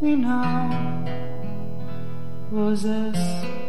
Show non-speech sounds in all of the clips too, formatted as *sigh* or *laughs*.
we now possess.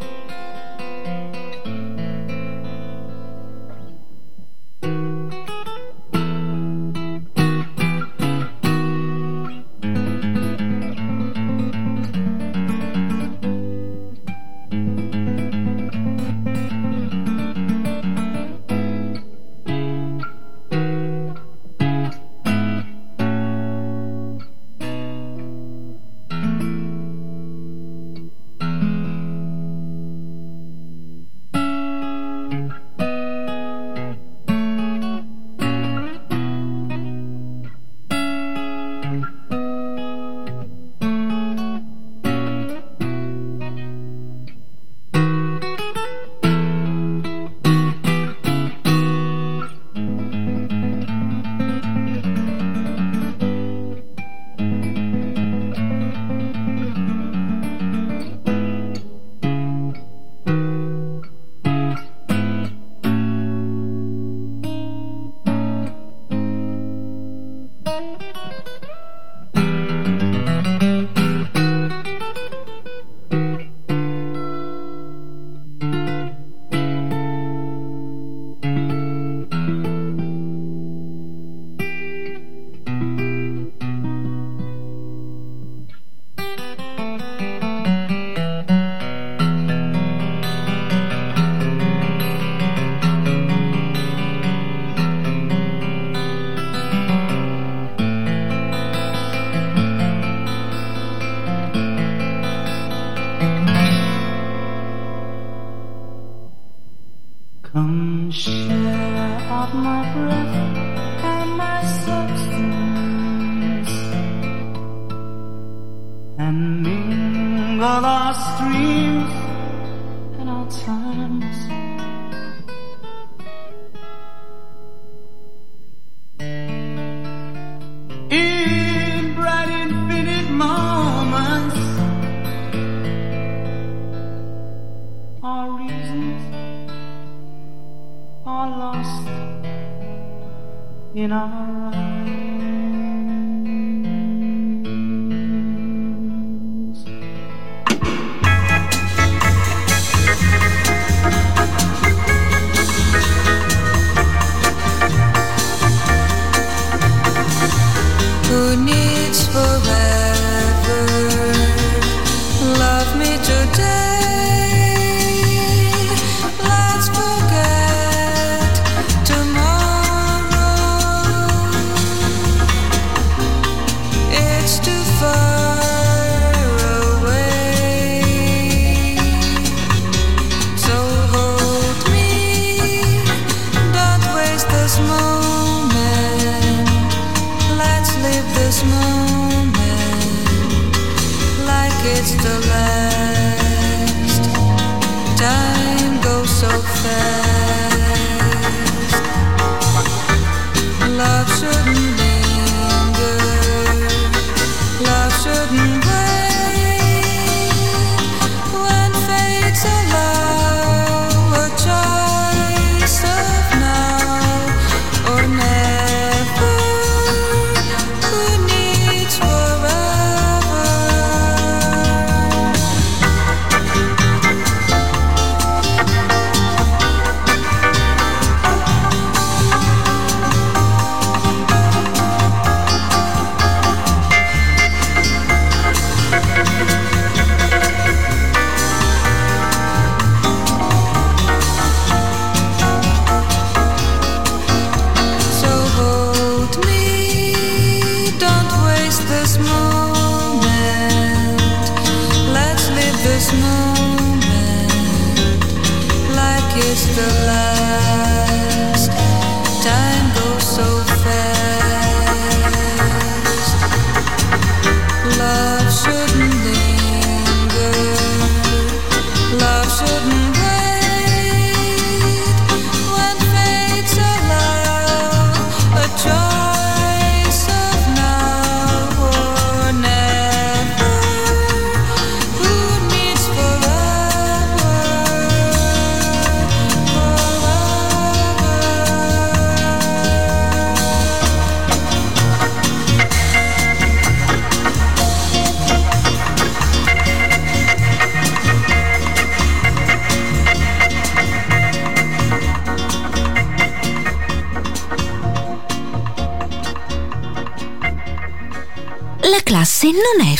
we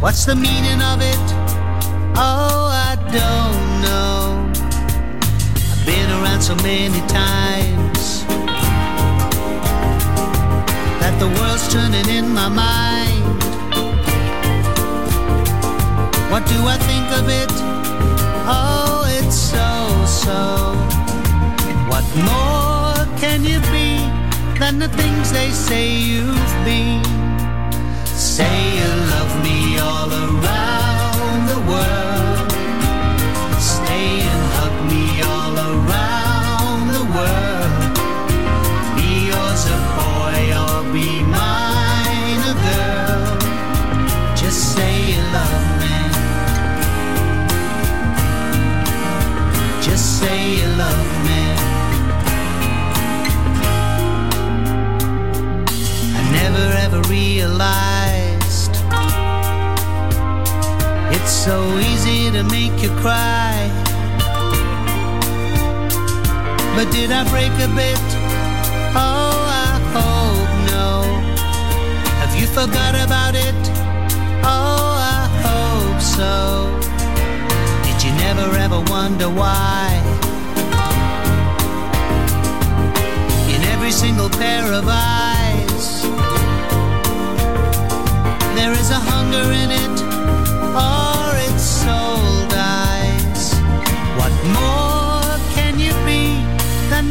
What's the meaning of it? Oh, I don't know. I've been around so many times that the world's turning in my mind. What do I think of it? Oh, it's so so. What more can you be than the things they say you've been? Say me all around. It's so easy to make you cry. But did I break a bit? Oh, I hope no. Have you forgot about it? Oh, I hope so. Did you never ever wonder why? In every single pair of eyes, there is a hunger in it. Oh,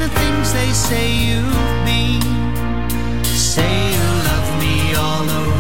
the things they say you mean. Say you love me all over.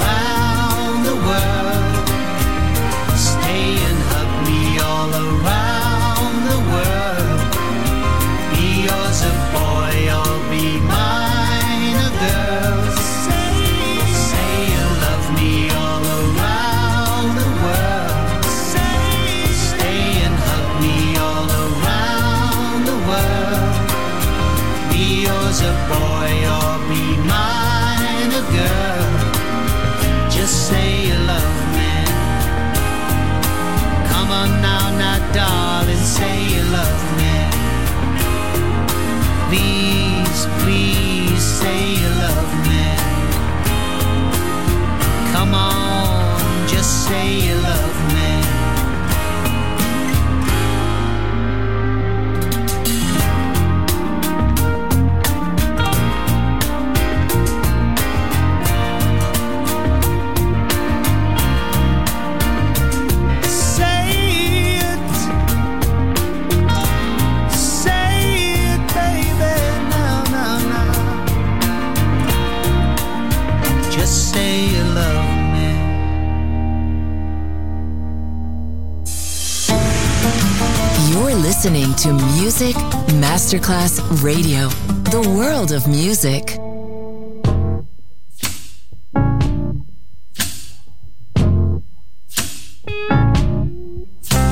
listening to Music Masterclass Radio, the world of music.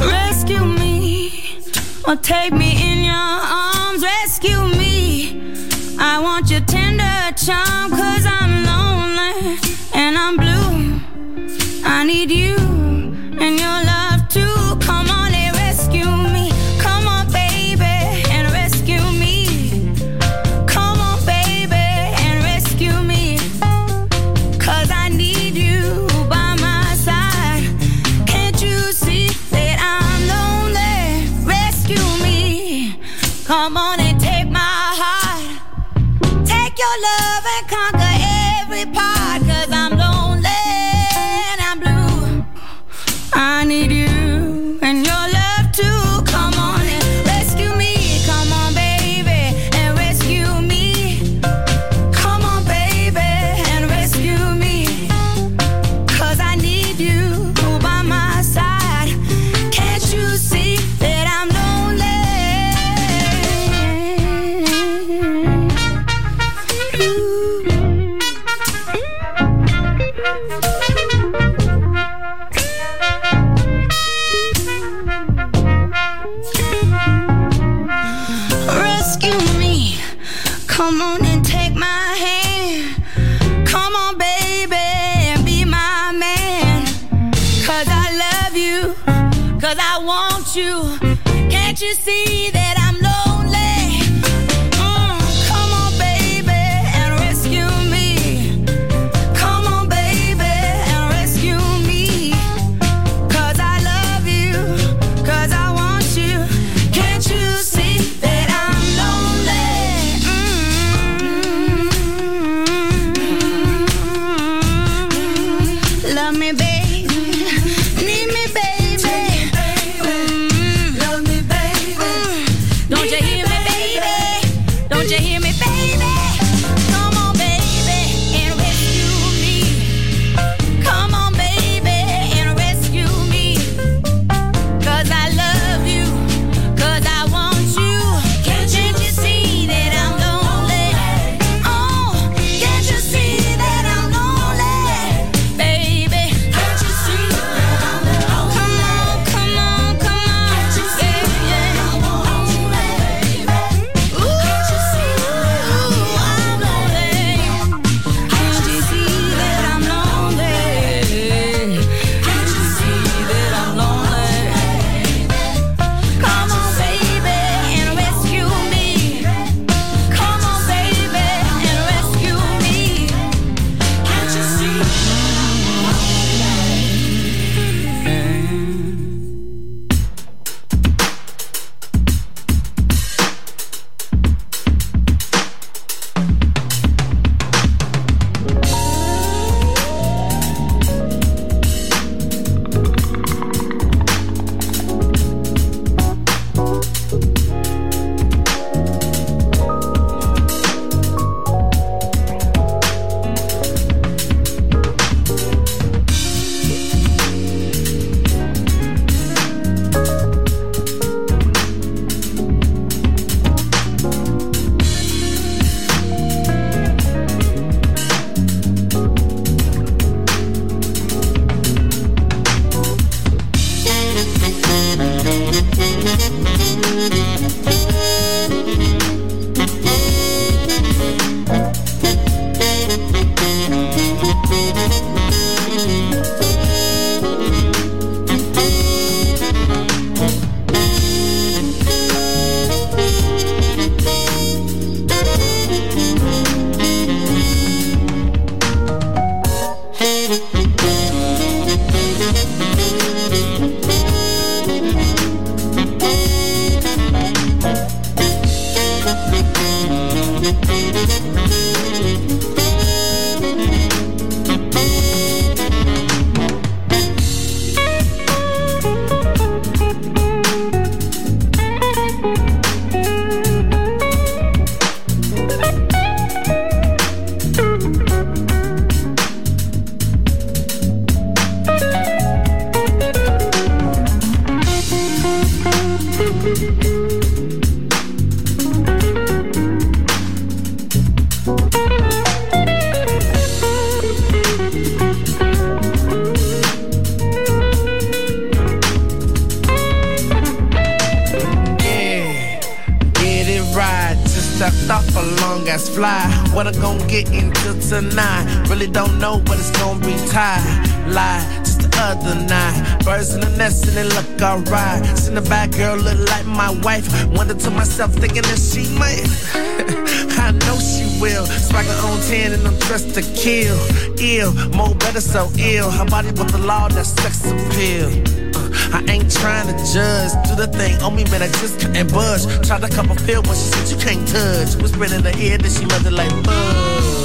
Rescue me or take me Birds in the nest and look alright. Seen the bad girl look like my wife. Wonder to myself, thinking that she might. *laughs* I know she will. Swagger on 10 and I'm dressed to kill. Ill, more better, so ill. Her body with the law, that sex appeal. Uh, I ain't trying to judge. Do the thing on me, man, I just couldn't budge. Tried to cup a feel, when she said you can't touch. Whispered in her ear that she loved it like bud.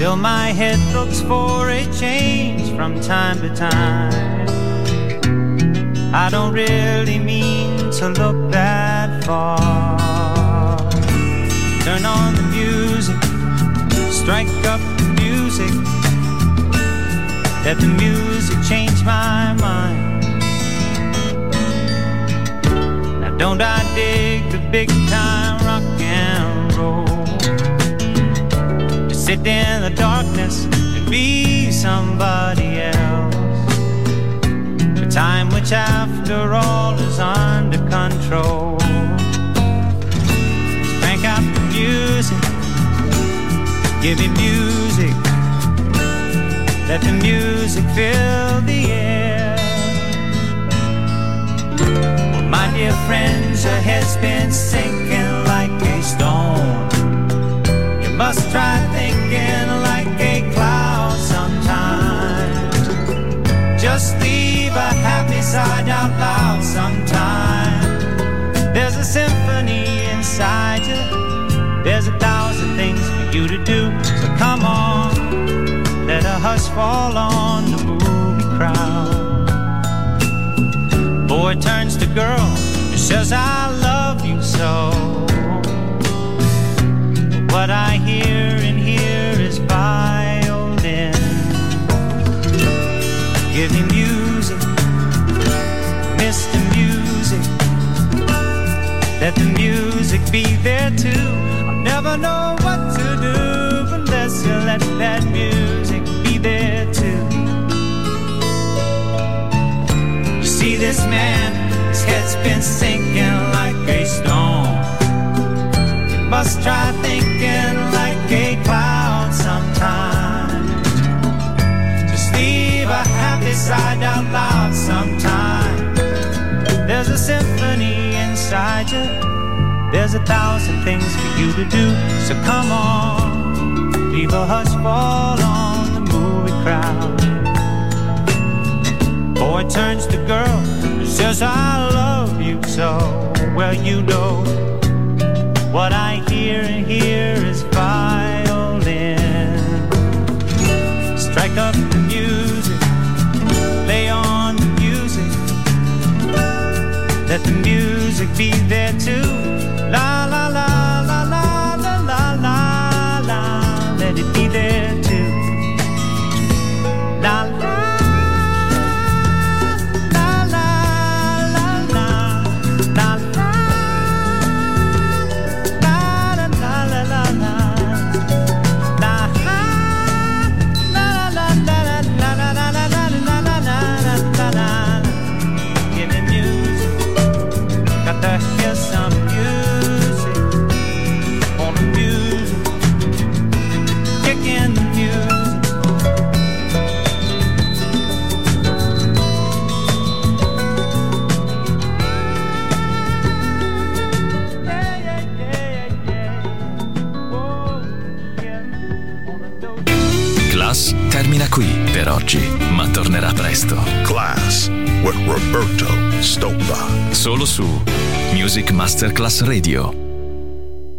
Still, my head looks for a change from time to time. I don't really mean to look that far. Turn on the music, strike up the music. Let the music change my mind. Now, don't I dig the big time rock and roll? Sit in the darkness and be somebody else. A time which, after all, is under control. Crank out the music, give me music. Let the music fill the air. My dear friends, your head's been sinking like a stone. You must try Just leave a happy side out loud sometime. There's a symphony inside you. There's a thousand things for you to do. So come on, let a hush fall on the movie crowd. Boy turns to girl and says, I love you so. What I hear Give me music, Mr. Music. Let the music be there too. I'll never know what to do unless you let that music be there too. You see this man, his head's been sinking like a stone. You must try thinking There's a thousand things for you to do. So come on, leave a hush fall on the movie crowd. Boy turns to girl and says, I love you so. Well, you know what I hear and hear is violin. Strike up the music, lay on the music. Let the music be there too. La Radio.